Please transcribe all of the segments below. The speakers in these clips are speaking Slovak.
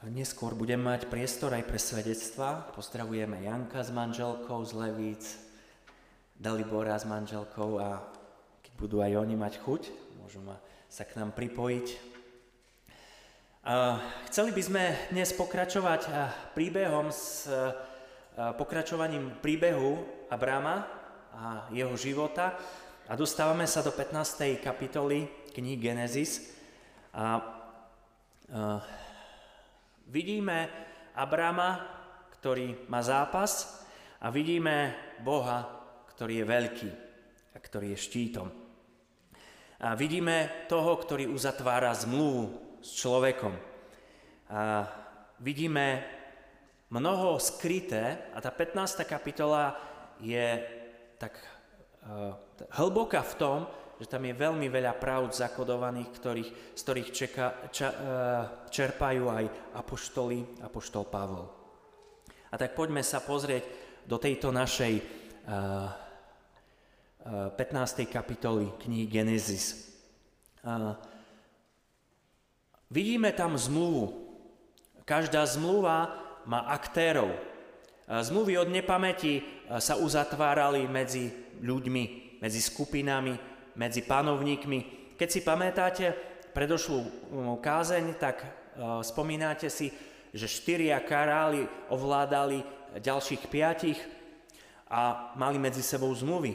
Neskôr budem mať priestor aj pre svedectva. Pozdravujeme Janka s manželkou z Levíc, Dalibora s manželkou a keď budú aj oni mať chuť, môžu ma, sa k nám pripojiť. Chceli by sme dnes pokračovať príbehom s pokračovaním príbehu Abrama a jeho života a dostávame sa do 15. kapitoly knihy Genesis. A, a Vidíme Abrama, ktorý má zápas a vidíme Boha, ktorý je veľký a ktorý je štítom. A vidíme toho, ktorý uzatvára zmluvu s človekom. A vidíme mnoho skryté a tá 15. kapitola je tak uh, hlboká v tom, že tam je veľmi veľa pravd zakodovaných, ktorých, z ktorých čeka, ča, e, čerpajú aj apoštoli, apoštol Pavol. A tak poďme sa pozrieť do tejto našej uh, uh, 15. kapitoly knihy Genesis. Uh, vidíme tam zmluvu. Každá zmluva má aktérov. Zmluvy od nepamäti sa uzatvárali medzi ľuďmi, medzi skupinami, medzi panovníkmi. Keď si pamätáte predošlú kázeň, tak uh, spomínate si, že štyria karáli ovládali ďalších piatich a mali medzi sebou zmluvy.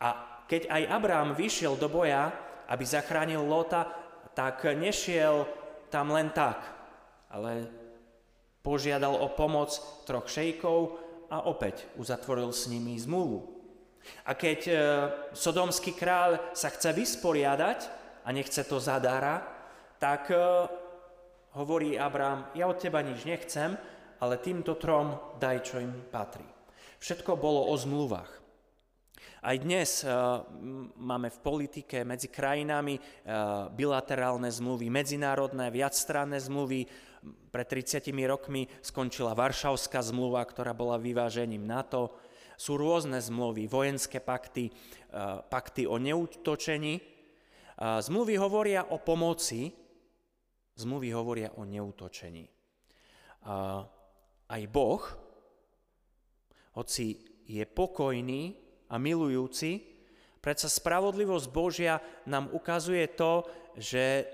A keď aj Abrám vyšiel do boja, aby zachránil Lota, tak nešiel tam len tak, ale požiadal o pomoc troch šejkov a opäť uzatvoril s nimi zmluvu. A keď e, sodomský kráľ sa chce vysporiadať a nechce to zadára, tak e, hovorí Abrám, ja od teba nič nechcem, ale týmto trom daj, čo im patrí. Všetko bolo o zmluvách. Aj dnes uh, máme v politike medzi krajinami bilaterálne zmluvy, medzinárodné, viacstranné zmluvy. Pred 30 rokmi skončila Varšavská zmluva, ktorá bola vyvážením NATO. Sú rôzne zmluvy, vojenské pakty, e, pakty o neútočení. E, zmluvy hovoria o pomoci, zmluvy hovoria o neútočení. E, aj Boh, hoci je pokojný a milujúci, predsa spravodlivosť Božia nám ukazuje to, že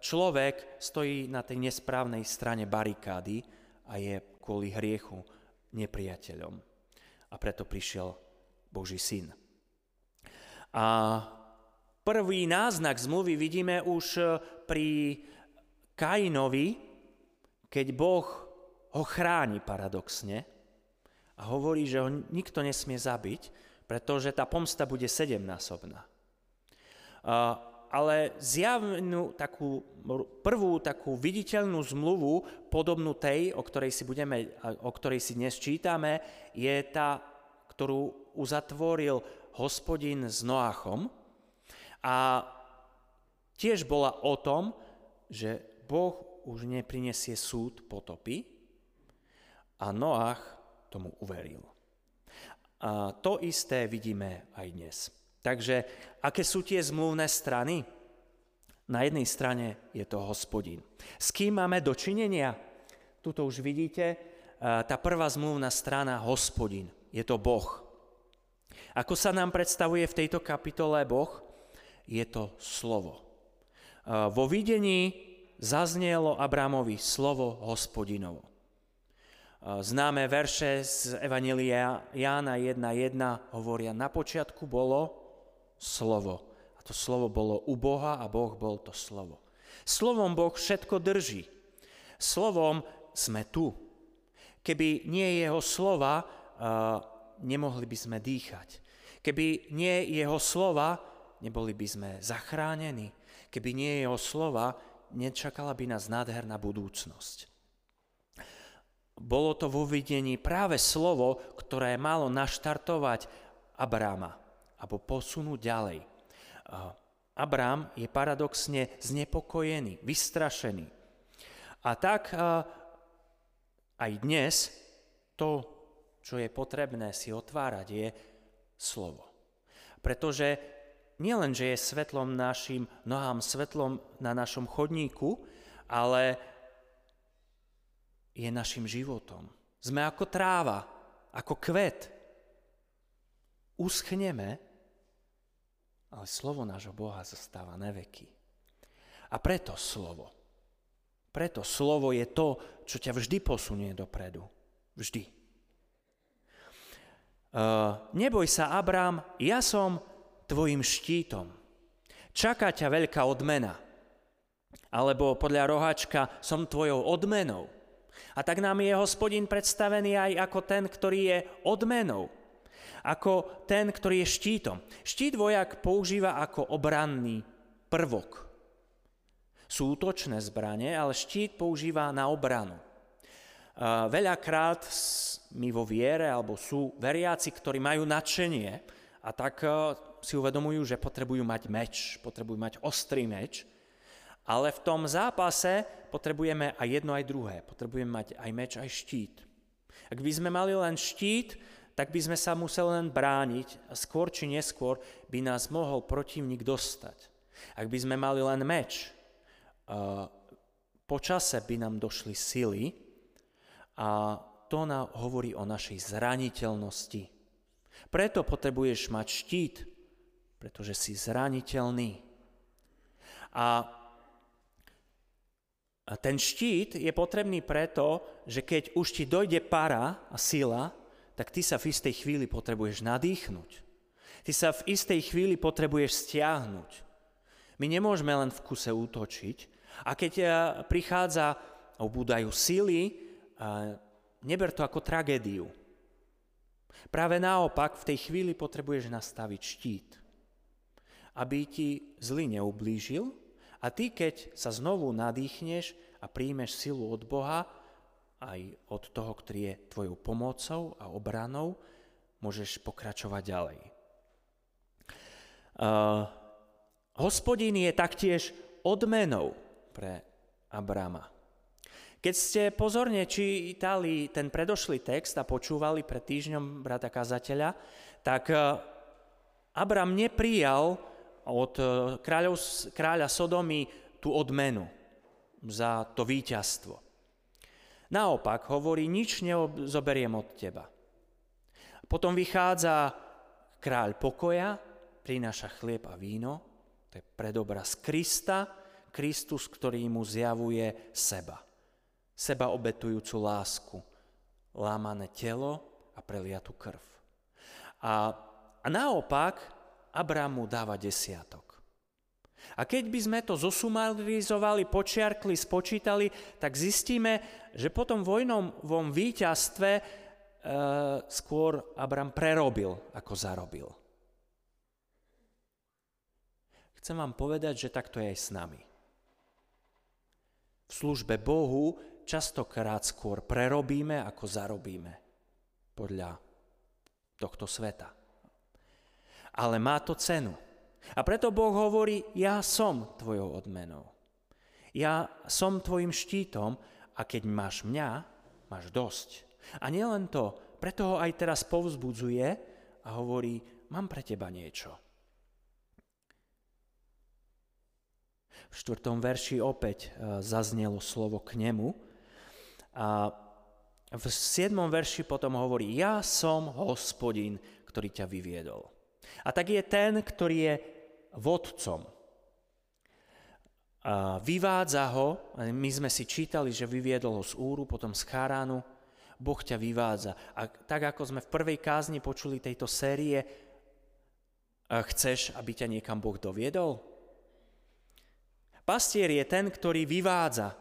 človek stojí na tej nesprávnej strane barikády a je kvôli hriechu nepriateľom a preto prišiel Boží syn. A prvý náznak zmluvy vidíme už e, pri Kainovi, keď Boh ho chráni paradoxne a hovorí, že ho nikto nesmie zabiť, pretože tá pomsta bude sedemnásobná. Ale zjavnú takú prvú takú viditeľnú zmluvu, podobnú tej, o ktorej si, budeme, o ktorej si dnes čítame, je tá, ktorú uzatvoril hospodin s Noachom. A tiež bola o tom, že Boh už neprinesie súd potopy a Noach tomu uveril. A to isté vidíme aj dnes. Takže aké sú tie zmluvné strany? Na jednej strane je to hospodin. S kým máme dočinenia? Tuto už vidíte, e, tá prvá zmluvná strana hospodin. Je to Boh. Ako sa nám predstavuje v tejto kapitole Boh? Je to slovo. E, vo videní zaznielo Abramovi slovo hospodinovo. E, známe verše z Evanelia Jána 1.1 hovoria, na počiatku bolo slovo. A to slovo bolo u Boha a Boh bol to slovo. Slovom Boh všetko drží. Slovom sme tu. Keby nie jeho slova, nemohli by sme dýchať. Keby nie jeho slova, neboli by sme zachránení. Keby nie jeho slova, nečakala by nás nádherná budúcnosť. Bolo to vo videní práve slovo, ktoré malo naštartovať Abráma alebo posunúť ďalej. Abrám je paradoxne znepokojený, vystrašený. A tak aj dnes to, čo je potrebné si otvárať, je slovo. Pretože nielen, že je svetlom našim nohám, svetlom na našom chodníku, ale je našim životom. Sme ako tráva, ako kvet. Uschneme, ale slovo nášho Boha zostáva na veky. A preto slovo. Preto slovo je to, čo ťa vždy posunie dopredu. Vždy. Uh, neboj sa, Abrám, ja som tvojim štítom. Čaká ťa veľká odmena. Alebo podľa rohačka, som tvojou odmenou. A tak nám je hospodin predstavený aj ako ten, ktorý je odmenou. Ako ten, ktorý je štítom. Štít vojak používa ako obranný prvok. Sú útočné zbranie, ale štít používa na obranu. Veľakrát my vo viere, alebo sú veriaci, ktorí majú nadšenie a tak si uvedomujú, že potrebujú mať meč, potrebujú mať ostrý meč, ale v tom zápase potrebujeme aj jedno, aj druhé. Potrebujeme mať aj meč, aj štít. Ak by sme mali len štít, tak by sme sa museli len brániť a skôr či neskôr by nás mohol protivník dostať. Ak by sme mali len meč, po čase by nám došli sily a to nám hovorí o našej zraniteľnosti. Preto potrebuješ mať štít, pretože si zraniteľný. A ten štít je potrebný preto, že keď už ti dojde para a sila, tak ty sa v istej chvíli potrebuješ nadýchnuť. Ty sa v istej chvíli potrebuješ stiahnuť. My nemôžeme len v kuse útočiť. A keď eh, prichádza, obúdajú síly, neber to ako tragédiu. Práve naopak, v tej chvíli potrebuješ nastaviť štít, aby ti zly neublížil a ty, keď sa znovu nadýchneš a príjmeš silu od Boha, aj od toho, ktorý je tvojou pomocou a obranou, môžeš pokračovať ďalej. Uh, hospodín je taktiež odmenou pre Abrama. Keď ste pozorne čítali ten predošlý text a počúvali pred týždňom brata kazateľa, tak Abram neprijal od e, kráľov, kráľa Sodomy tú odmenu za to víťazstvo. Naopak hovorí, nič nezoberiem od teba. Potom vychádza kráľ pokoja, prináša chlieb a víno, to je predobraz Krista, Kristus, ktorý mu zjavuje seba. Seba obetujúcu lásku, lámané telo a preliatú krv. A, a naopak Abrám mu dáva desiatok. A keď by sme to zosumarizovali, počiarkli, spočítali, tak zistíme, že po tom vojnovom víťazstve e, skôr Abram prerobil, ako zarobil. Chcem vám povedať, že takto je aj s nami. V službe Bohu častokrát skôr prerobíme, ako zarobíme podľa tohto sveta ale má to cenu. A preto Boh hovorí, ja som tvojou odmenou. Ja som tvojim štítom a keď máš mňa, máš dosť. A nielen to, preto ho aj teraz povzbudzuje a hovorí, mám pre teba niečo. V štvrtom verši opäť e, zaznelo slovo k nemu. A v siedmom verši potom hovorí, ja som hospodin, ktorý ťa vyviedol. A tak je ten, ktorý je vodcom. A vyvádza ho, my sme si čítali, že vyviedol ho z Úru, potom z Cháránu, Boh ťa vyvádza. A tak ako sme v prvej kázni počuli tejto série, chceš, aby ťa niekam Boh doviedol? Pastier je ten, ktorý vyvádza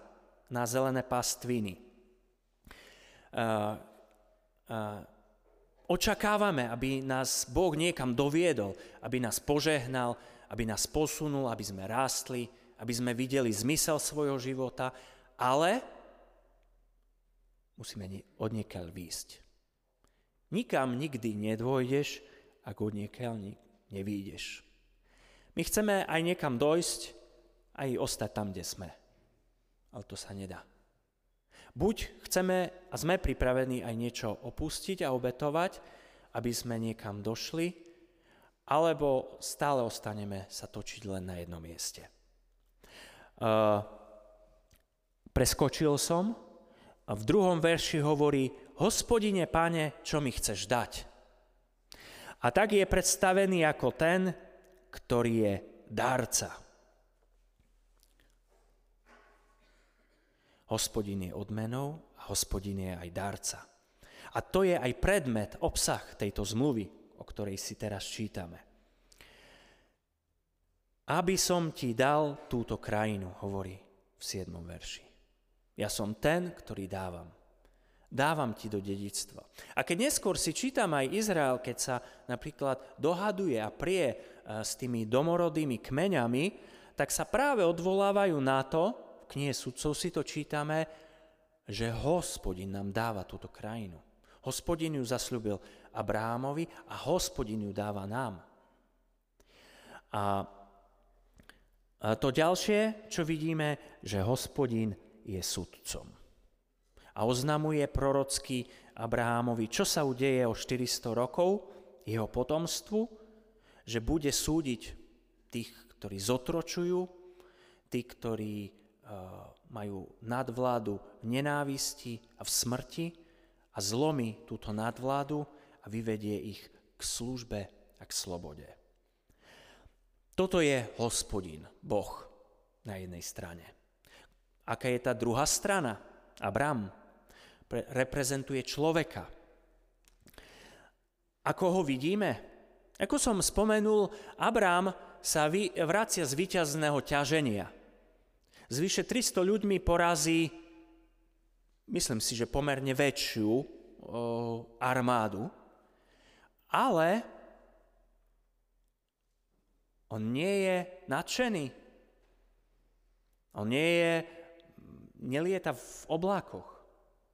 na zelené pastviny. Uh, uh, Očakávame, aby nás Boh niekam doviedol, aby nás požehnal, aby nás posunul, aby sme rástli, aby sme videli zmysel svojho života, ale musíme od niekiaľ výjsť. Nikam nikdy nedôjdeš, ak od nevídeš. My chceme aj niekam dojsť, aj ostať tam, kde sme. Ale to sa nedá. Buď chceme a sme pripravení aj niečo opustiť a obetovať, aby sme niekam došli, alebo stále ostaneme sa točiť len na jednom mieste. Uh, preskočil som A v druhom verši hovorí, hospodine, pane, čo mi chceš dať? A tak je predstavený ako ten, ktorý je dárca. Hospodin je odmenou a hospodin je aj dárca. A to je aj predmet, obsah tejto zmluvy, o ktorej si teraz čítame. Aby som ti dal túto krajinu, hovorí v 7. verši. Ja som ten, ktorý dávam. Dávam ti do dedictva. A keď neskôr si čítam aj Izrael, keď sa napríklad dohaduje a prie e, s tými domorodými kmeňami, tak sa práve odvolávajú na to, v knihe sudcov si to čítame, že hospodin nám dáva túto krajinu. Hospodin ju zasľúbil Abrámovi a hospodin ju dáva nám. A to ďalšie, čo vidíme, že hospodin je sudcom. A oznamuje prorocky Abrahámovi, čo sa udeje o 400 rokov, jeho potomstvu, že bude súdiť tých, ktorí zotročujú, tí, ktorí uh, majú nadvládu v nenávisti a v smrti a zlomí túto nadvládu a vyvedie ich k službe a k slobode. Toto je hospodin, Boh na jednej strane. Aká je tá druhá strana? Abram reprezentuje človeka. Ako ho vidíme? Ako som spomenul, Abrám sa vracia z víťazného ťaženia. Zvyše 300 ľuďmi porazí, myslím si, že pomerne väčšiu o, armádu, ale on nie je nadšený. On nie je, nelieta v oblákoch.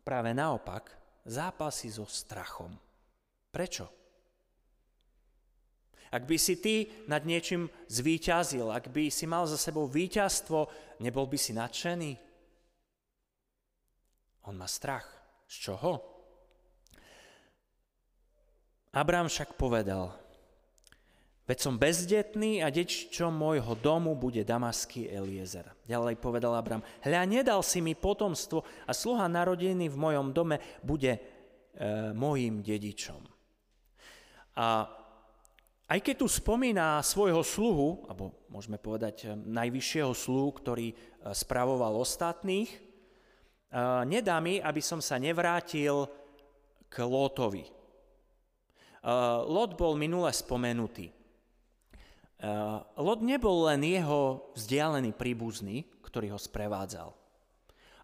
Práve naopak, zápasí so strachom. Prečo? Ak by si ty nad niečím zvíťazil, ak by si mal za sebou víťazstvo, nebol by si nadšený? On má strach. Z čoho? Abrám však povedal, Veď som bezdetný a dečičom môjho domu bude damaský Eliezer. Ďalej povedal Abram, hľa, nedal si mi potomstvo a sluha narodený v mojom dome bude e, mojim dedičom. A aj keď tu spomína svojho sluhu, alebo môžeme povedať e, najvyššieho sluhu, ktorý e, spravoval ostatných, e, nedá mi, aby som sa nevrátil k Lótovi. Lot bol minule spomenutý. Eh, Lot nebol len jeho vzdialený príbuzný, ktorý ho sprevádzal.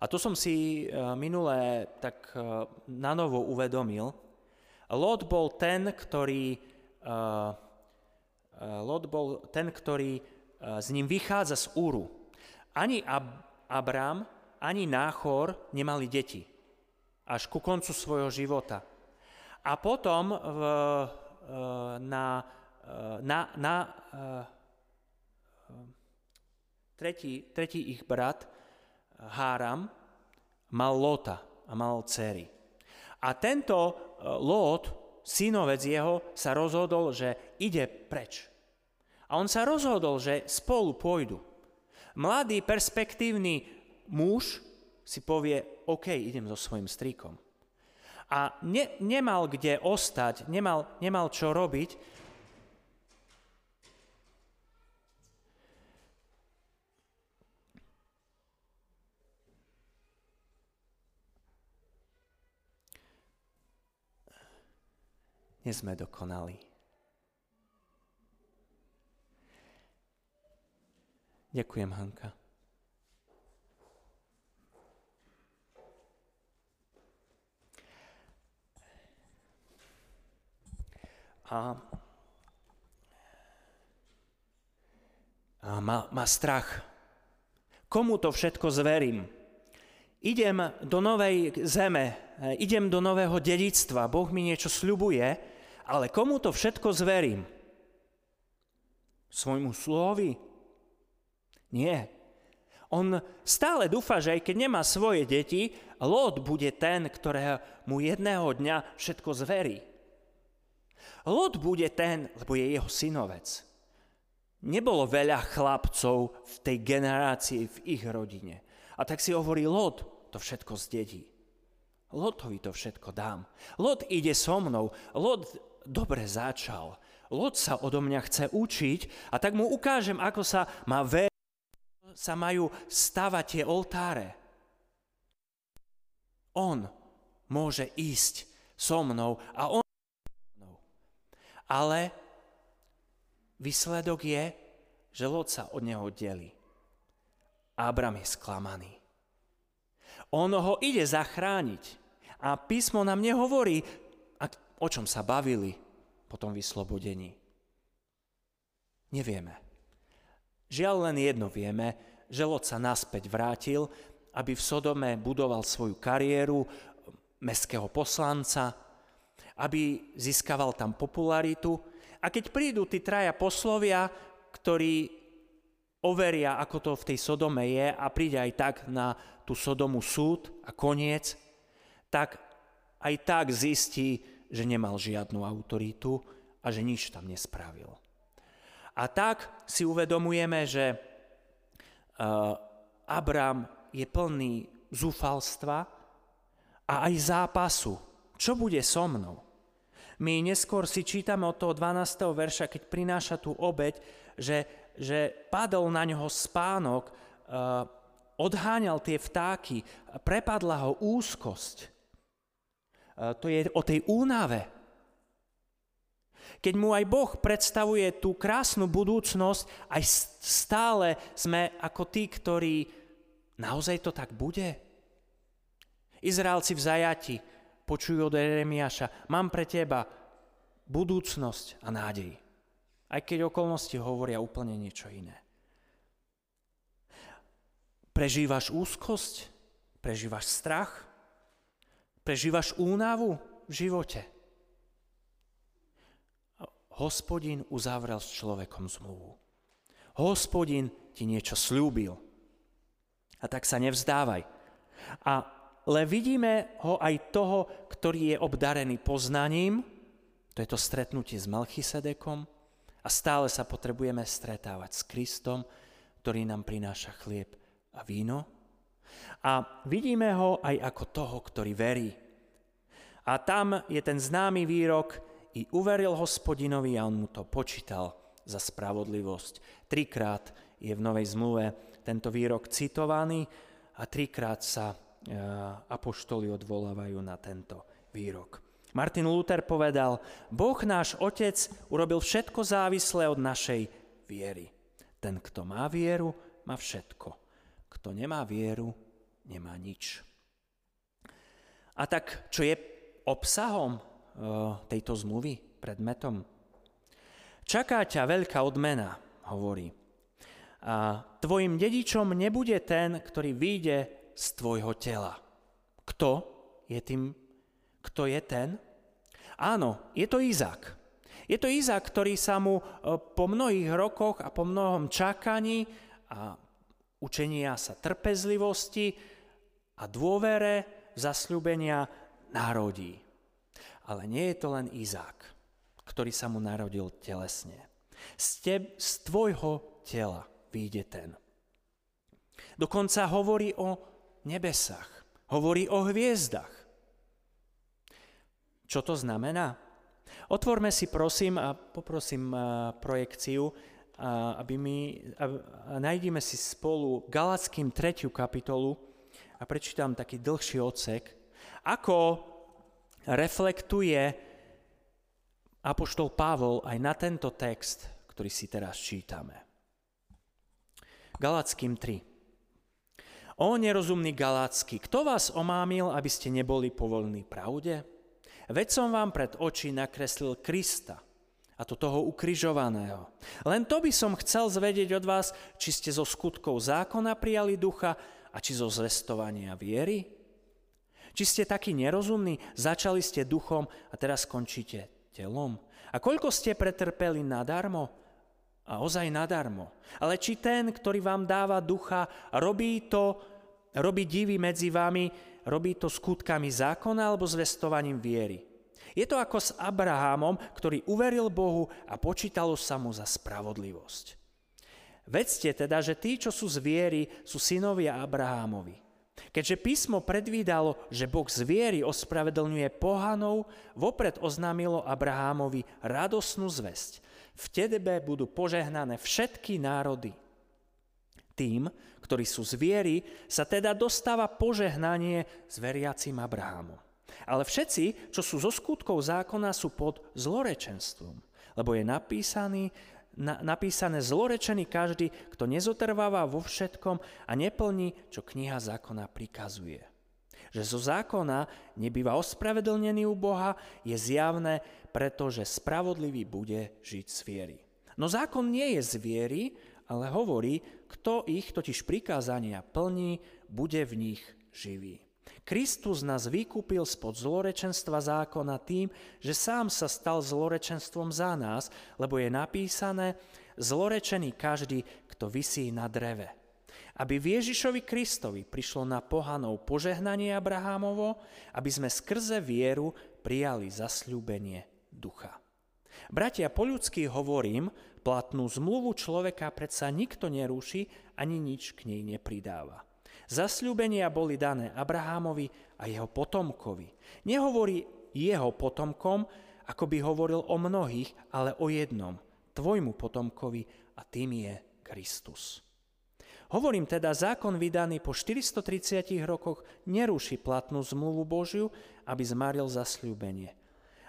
A to som si eh, minulé tak eh, na novo uvedomil. Lot bol ten, ktorý, Lot bol ten, ktorý s ním vychádza z Úru. Ani Ab- Abram, ani Náchor nemali deti až ku koncu svojho života. A potom v, na Eh, na, na uh, tretí, tretí ich brat, Háram, mal Lota a mal dcery. A tento Lot, synovec jeho, sa rozhodol, že ide preč. A on sa rozhodol, že spolu pôjdu. Mladý, perspektívny muž si povie, OK, idem so svojim strikom. A ne, nemal kde ostať, nemal, nemal čo robiť, Nie sme dokonali. Ďakujem, Hanka. A, a má, má strach. Komu to všetko zverím? Idem do novej zeme, idem do nového dedictva, Boh mi niečo sľubuje, ale komu to všetko zverím? Svojmu slovi? Nie. On stále dúfa, že aj keď nemá svoje deti, Lot bude ten, ktorého mu jedného dňa všetko zverí. Lot bude ten, lebo je jeho synovec. Nebolo veľa chlapcov v tej generácii, v ich rodine. A tak si hovorí, Lot to všetko zdedí. Lotovi to všetko dám. Lot ide so mnou. Lot dobre začal. Lot sa odo mňa chce učiť a tak mu ukážem, ako sa má ver, sa majú stavať tie oltáre. On môže ísť so mnou a on ale výsledok je, že Lot sa od neho delí. Abram je sklamaný. On ho ide zachrániť. A písmo nám nehovorí, o čom sa bavili po tom vyslobodení. Nevieme. Žiaľ len jedno vieme, že Lot sa naspäť vrátil, aby v Sodome budoval svoju kariéru mestského poslanca, aby získaval tam popularitu. A keď prídu tí traja poslovia, ktorí overia, ako to v tej Sodome je a príde aj tak na tú Sodomu súd a koniec, tak aj tak zistí, že nemal žiadnu autoritu a že nič tam nespravil. A tak si uvedomujeme, že uh, Abram je plný zúfalstva a aj zápasu. Čo bude so mnou? My neskôr si čítame od toho 12. verša, keď prináša tú obeď, že, že padol na ňoho spánok, uh, odháňal tie vtáky, prepadla ho úzkosť. Eh, to je o tej únave. Keď mu aj Boh predstavuje tú krásnu budúcnosť, aj stále sme ako tí, ktorí naozaj to tak bude. Izraelci v zajati počujú od Jeremiáša, mám pre teba budúcnosť a nádej. Aj keď okolnosti hovoria úplne niečo iné. Prežívaš úzkosť? Prežívaš strach? Prežívaš únavu v živote? Hospodin uzavrel s človekom zmluvu. Hospodin ti niečo slúbil. A tak sa nevzdávaj. Ale vidíme ho aj toho, ktorý je obdarený poznaním, to je to stretnutie s Melchisedekom a stále sa potrebujeme stretávať s Kristom, ktorý nám prináša chlieb a víno a vidíme ho aj ako toho, ktorý verí. A tam je ten známy výrok, i uveril hospodinovi a on mu to počítal za spravodlivosť. Trikrát je v Novej zmluve tento výrok citovaný a trikrát sa apoštoli odvolávajú na tento výrok. Martin Luther povedal, Boh náš Otec urobil všetko závislé od našej viery. Ten, kto má vieru, má všetko. Kto nemá vieru, nemá nič. A tak, čo je obsahom eh, tejto zmluvy, predmetom? Čaká ťa veľká odmena, hovorí. A tvojim dedičom nebude ten, ktorý vyjde z tvojho tela. Kto je tým, kto je ten? Áno, je to Izák. Je to Izák, ktorý sa mu eh, po mnohých rokoch a po mnohom čakaní a učenia sa trpezlivosti a dôvere zasľúbenia národí. Ale nie je to len Izák, ktorý sa mu narodil telesne. Z, teb, z tvojho tela vyjde ten. Dokonca hovorí o nebesách, hovorí o hviezdach. Čo to znamená? Otvorme si prosím a poprosím projekciu, aby my, a nájdeme si spolu Galackým 3. kapitolu a prečítam taký dlhší odsek, ako reflektuje Apoštol Pavol aj na tento text, ktorý si teraz čítame. Galackým 3. O nerozumný Galacký, kto vás omámil, aby ste neboli povolní pravde? Veď som vám pred oči nakreslil Krista, a to toho ukrižovaného. Len to by som chcel zvedieť od vás, či ste zo skutkov zákona prijali ducha a či zo zvestovania viery. Či ste takí nerozumní, začali ste duchom a teraz skončíte telom? A koľko ste pretrpeli nadarmo? A ozaj nadarmo. Ale či ten, ktorý vám dáva ducha, robí to, robí divy medzi vami, robí to skutkami zákona alebo zvestovaním viery? Je to ako s Abrahamom, ktorý uveril Bohu a počítalo sa mu za spravodlivosť. Vedzte teda, že tí, čo sú z viery, sú synovia Abrahámovi. Keďže písmo predvídalo, že Boh z viery ospravedlňuje pohanov, vopred oznámilo Abrahámovi radosnú zväzť. V tebe budú požehnané všetky národy. Tým, ktorí sú z viery, sa teda dostáva požehnanie s veriacim Abrahámom. Ale všetci, čo sú zo skutkov zákona, sú pod zlorečenstvom, lebo je napísaný, na, napísané zlorečený každý, kto nezotrváva vo všetkom a neplní, čo kniha zákona prikazuje. Že zo zákona nebýva ospravedlnený u Boha, je zjavné, pretože spravodlivý bude žiť z viery. No zákon nie je z viery, ale hovorí, kto ich totiž prikázania plní, bude v nich živý. Kristus nás vykúpil spod zlorečenstva zákona tým, že sám sa stal zlorečenstvom za nás, lebo je napísané, zlorečený každý, kto vysí na dreve. Aby v Ježišovi Kristovi prišlo na pohanov požehnanie Abrahámovo, aby sme skrze vieru prijali zasľúbenie ducha. Bratia, po ľudsky hovorím, platnú zmluvu človeka predsa nikto nerúši, ani nič k nej nepridáva. Zasľúbenia boli dané Abrahámovi a jeho potomkovi. Nehovorí jeho potomkom, ako by hovoril o mnohých, ale o jednom, tvojmu potomkovi a tým je Kristus. Hovorím teda, zákon vydaný po 430 rokoch neruší platnú zmluvu Božiu, aby zmaril zasľúbenie.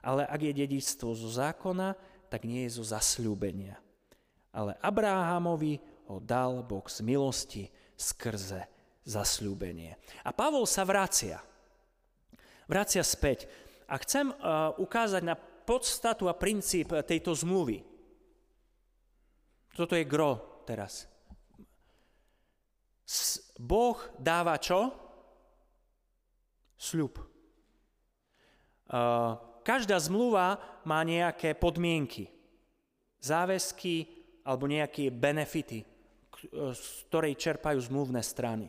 Ale ak je dedičstvo zo zákona, tak nie je zo zasľúbenia. Ale Abrahamovi ho dal Boh z milosti skrze zasľúbenie. A Pavol sa vracia. Vracia späť. A chcem uh, ukázať na podstatu a princíp tejto zmluvy. Toto je gro teraz. Boh dáva čo? Sľub. Uh, každá zmluva má nejaké podmienky, záväzky alebo nejaké benefity, z ktorej čerpajú zmluvné strany.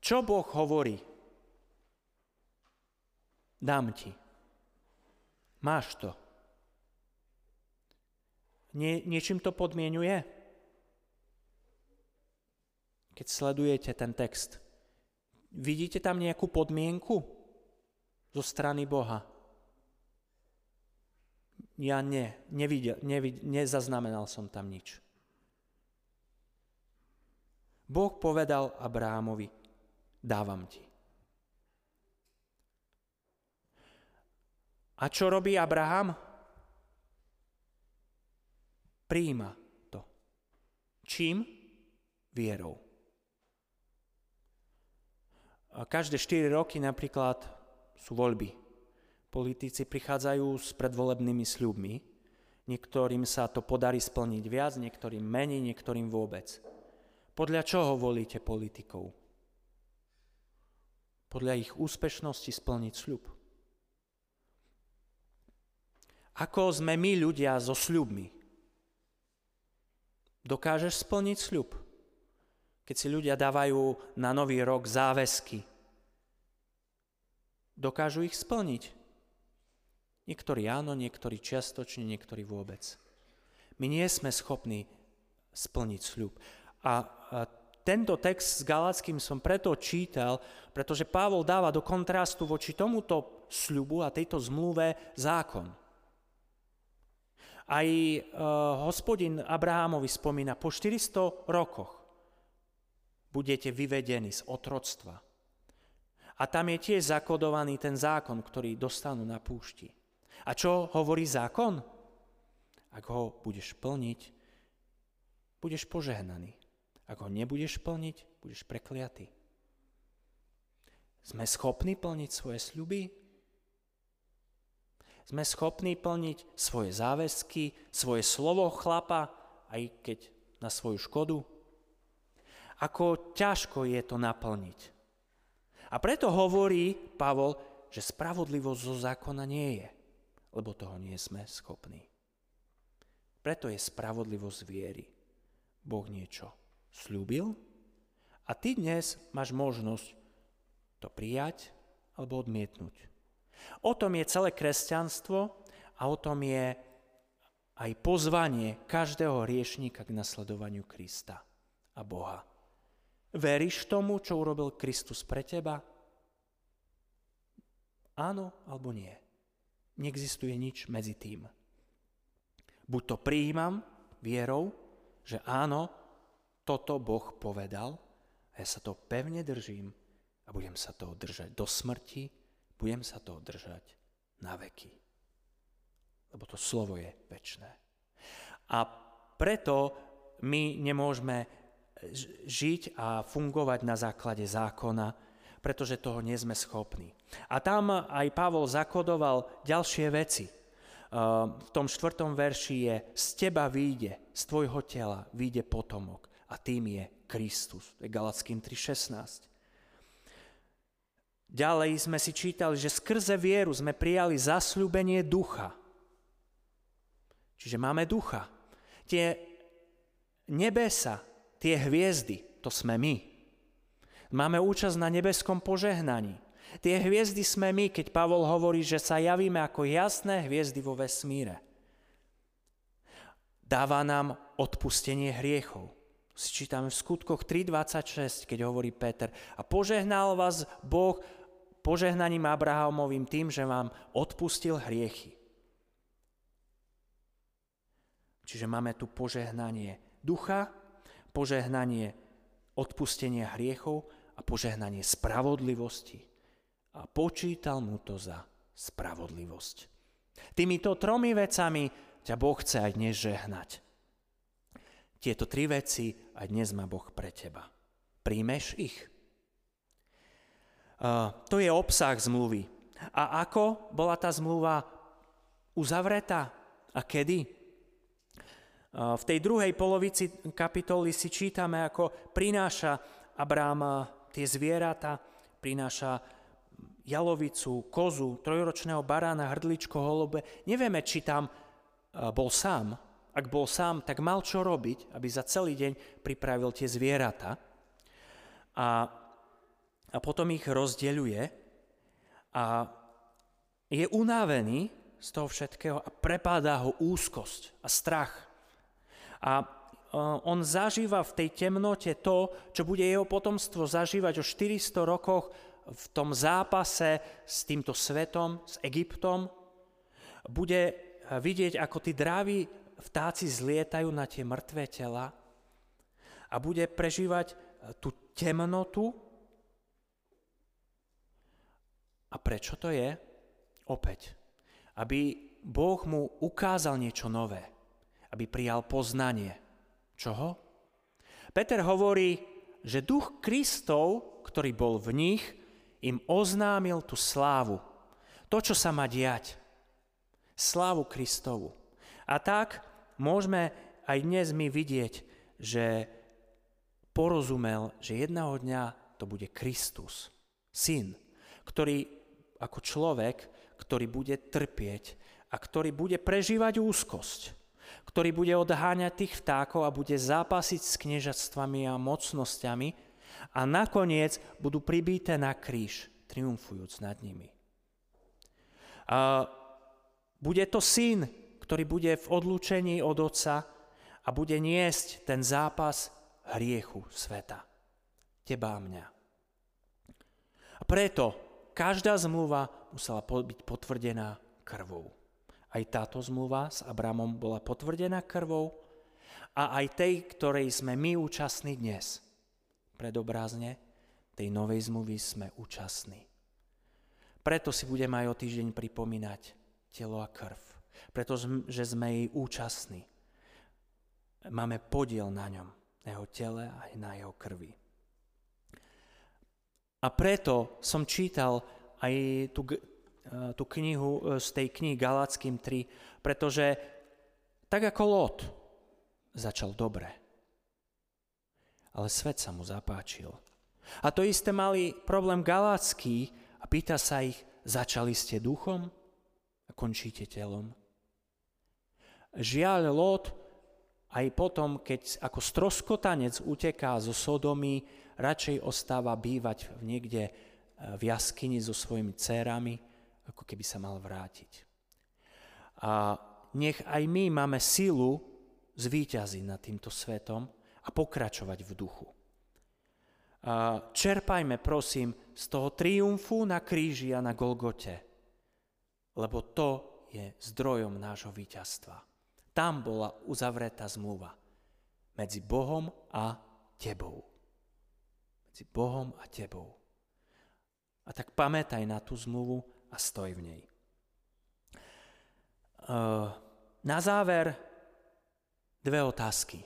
Čo Boh hovorí? Dám ti. Máš to. Nie, niečím to podmienuje? Keď sledujete ten text, vidíte tam nejakú podmienku zo strany Boha? Ja nie, nevidel, nevidel, nezaznamenal som tam nič. Boh povedal Abrámovi, dávam ti. A čo robí Abraham? Príjima to. Čím? Vierou. Každé 4 roky napríklad sú voľby. Politici prichádzajú s predvolebnými sľubmi. Niektorým sa to podarí splniť viac, niektorým menej, niektorým vôbec. Podľa čoho volíte politikov? podľa ich úspešnosti splniť sľub. Ako sme my ľudia so sľubmi? Dokážeš splniť sľub? Keď si ľudia dávajú na nový rok záväzky, dokážu ich splniť? Niektorí áno, niektorí čiastočne, niektorí vôbec. My nie sme schopní splniť sľub. A, tento text s Galackým som preto čítal, pretože Pavol dáva do kontrastu voči tomuto sľubu a tejto zmluve zákon. Aj e, hospodin Abrahamovi spomína, po 400 rokoch budete vyvedení z otroctva. A tam je tiež zakodovaný ten zákon, ktorý dostanú na púšti. A čo hovorí zákon? Ak ho budeš plniť, budeš požehnaný. Ak ho nebudeš plniť, budeš prekliatý. Sme schopní plniť svoje sľuby? Sme schopní plniť svoje záväzky, svoje slovo chlapa, aj keď na svoju škodu? Ako ťažko je to naplniť. A preto hovorí Pavol, že spravodlivosť zo zákona nie je, lebo toho nie sme schopní. Preto je spravodlivosť viery. Boh niečo slúbil a ty dnes máš možnosť to prijať alebo odmietnúť. O tom je celé kresťanstvo a o tom je aj pozvanie každého riešníka k nasledovaniu Krista a Boha. Veríš tomu, čo urobil Kristus pre teba? Áno alebo nie. Neexistuje nič medzi tým. Buď to prijímam vierou, že áno, toto Boh povedal, a ja sa to pevne držím a budem sa toho držať do smrti, budem sa toho držať na veky. Lebo to slovo je väčné. A preto my nemôžeme žiť a fungovať na základe zákona, pretože toho nie sme schopní. A tam aj Pavol zakodoval ďalšie veci. V tom štvrtom verši je, z teba výjde, z tvojho tela výjde potomok a tým je Kristus. To je Galackým 3.16. Ďalej sme si čítali, že skrze vieru sme prijali zasľúbenie ducha. Čiže máme ducha. Tie nebesa, tie hviezdy, to sme my. Máme účasť na nebeskom požehnaní. Tie hviezdy sme my, keď Pavol hovorí, že sa javíme ako jasné hviezdy vo vesmíre. Dáva nám odpustenie hriechov. Čítame v skutkoch 3.26, keď hovorí Peter. A požehnal vás Boh požehnaním Abrahamovým tým, že vám odpustil hriechy. Čiže máme tu požehnanie ducha, požehnanie odpustenia hriechov a požehnanie spravodlivosti. A počítal mu to za spravodlivosť. Týmito tromi vecami ťa Boh chce aj dnes žehnať. Tieto tri veci aj dnes má Boh pre teba. Príjmeš ich? Uh, to je obsah zmluvy. A ako bola tá zmluva uzavretá? A kedy? V tej druhej polovici kapitoly si čítame, ako prináša Abrám tie zvieratá, prináša jalovicu, kozu, trojročného barána, hrdličko, holube. Nevieme, či tam bol sám. Ak bol sám, tak mal čo robiť, aby za celý deň pripravil tie zvieratá. A, a potom ich rozdeľuje a je unavený z toho všetkého a prepádá ho úzkosť a strach. A e, on zažíva v tej temnote to, čo bude jeho potomstvo zažívať o 400 rokoch v tom zápase s týmto svetom, s Egyptom. Bude e, vidieť, ako tí drávi vtáci zlietajú na tie mŕtvé tela a bude prežívať e, tú temnotu. A prečo to je? Opäť, aby Boh mu ukázal niečo nové aby prijal poznanie. Čoho? Peter hovorí, že duch Kristov, ktorý bol v nich, im oznámil tú slávu. To, čo sa má diať. Slávu Kristovu. A tak môžeme aj dnes my vidieť, že porozumel, že jedného dňa to bude Kristus, syn, ktorý ako človek, ktorý bude trpieť a ktorý bude prežívať úzkosť ktorý bude odháňať tých vtákov a bude zápasiť s kniežatstvami a mocnosťami a nakoniec budú pribíte na kríž, triumfujúc nad nimi. A bude to syn, ktorý bude v odlúčení od otca a bude niesť ten zápas hriechu sveta. Teba a mňa. A preto každá zmluva musela byť potvrdená krvou. Aj táto zmluva s Abramom bola potvrdená krvou a aj tej, ktorej sme my účastní dnes. Predobrazne tej novej zmluvy sme účastní. Preto si budeme aj o týždeň pripomínať telo a krv. Pretože sme jej účastní. Máme podiel na ňom, na jeho tele a na jeho krvi. A preto som čítal aj tú tú knihu eh, z tej knihy Galackým 3, pretože tak ako Lot začal dobre, ale svet sa mu zapáčil. A to isté mali problém Galacký a pýta sa ich, začali ste duchom a končíte telom. Žiaľ, Lot aj potom, keď ako stroskotanec uteká zo Sodomy, radšej ostáva bývať niekde eh, v jaskyni so svojimi dcérami, ako keby sa mal vrátiť. A nech aj my máme silu zvíťaziť nad týmto svetom a pokračovať v duchu. čerpajme, prosím, z toho triumfu na kríži a na Golgote, lebo to je zdrojom nášho víťazstva. Tam bola uzavretá zmluva medzi Bohom a tebou. Medzi Bohom a tebou. A tak pamätaj na tú zmluvu a stoj v nej. Na záver dve otázky.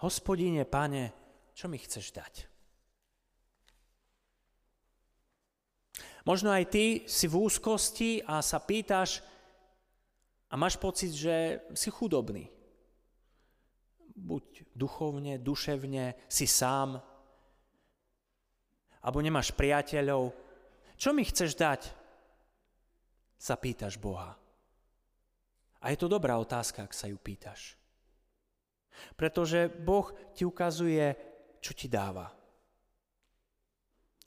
Hospodine, pane, čo mi chceš dať? Možno aj ty si v úzkosti a sa pýtaš a máš pocit, že si chudobný. Buď duchovne, duševne, si sám, alebo nemáš priateľov. Čo mi chceš dať? Sa pýtaš Boha. A je to dobrá otázka, ak sa ju pýtaš. Pretože Boh ti ukazuje čo ti dáva.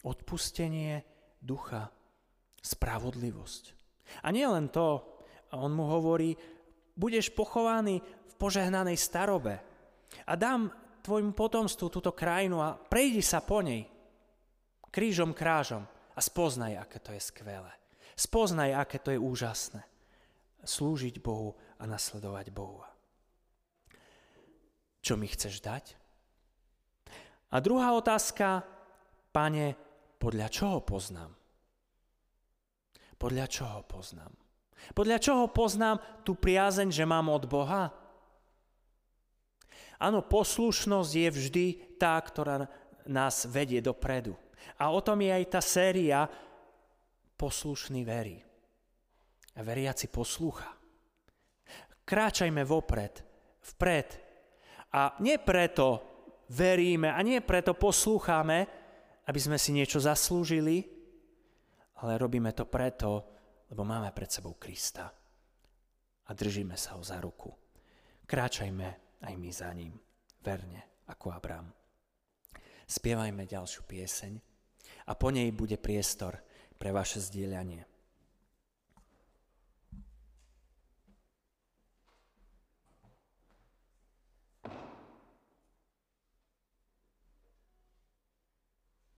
Odpustenie ducha, spravodlivosť. A nie len to, on mu hovorí, budeš pochovaný v požehnanej starobe a dám tvojmu potomstvu túto krajinu a prejdi sa po nej krížom krážom a spoznaj, aké to je skvelé. Spoznaj, aké to je úžasné. Slúžiť Bohu a nasledovať Bohu. Čo mi chceš dať? A druhá otázka, pane, podľa čoho poznám? Podľa čoho poznám? Podľa čoho poznám tú priazeň, že mám od Boha? Áno, poslušnosť je vždy tá, ktorá nás vedie dopredu. A o tom je aj tá séria Poslušný verí. Veriaci poslúcha. Kráčajme vopred, vpred. A nie preto, veríme a nie preto poslúchame, aby sme si niečo zaslúžili, ale robíme to preto, lebo máme pred sebou Krista a držíme sa ho za ruku. Kráčajme aj my za ním, verne, ako Abraham. Spievajme ďalšiu pieseň a po nej bude priestor pre vaše zdieľanie.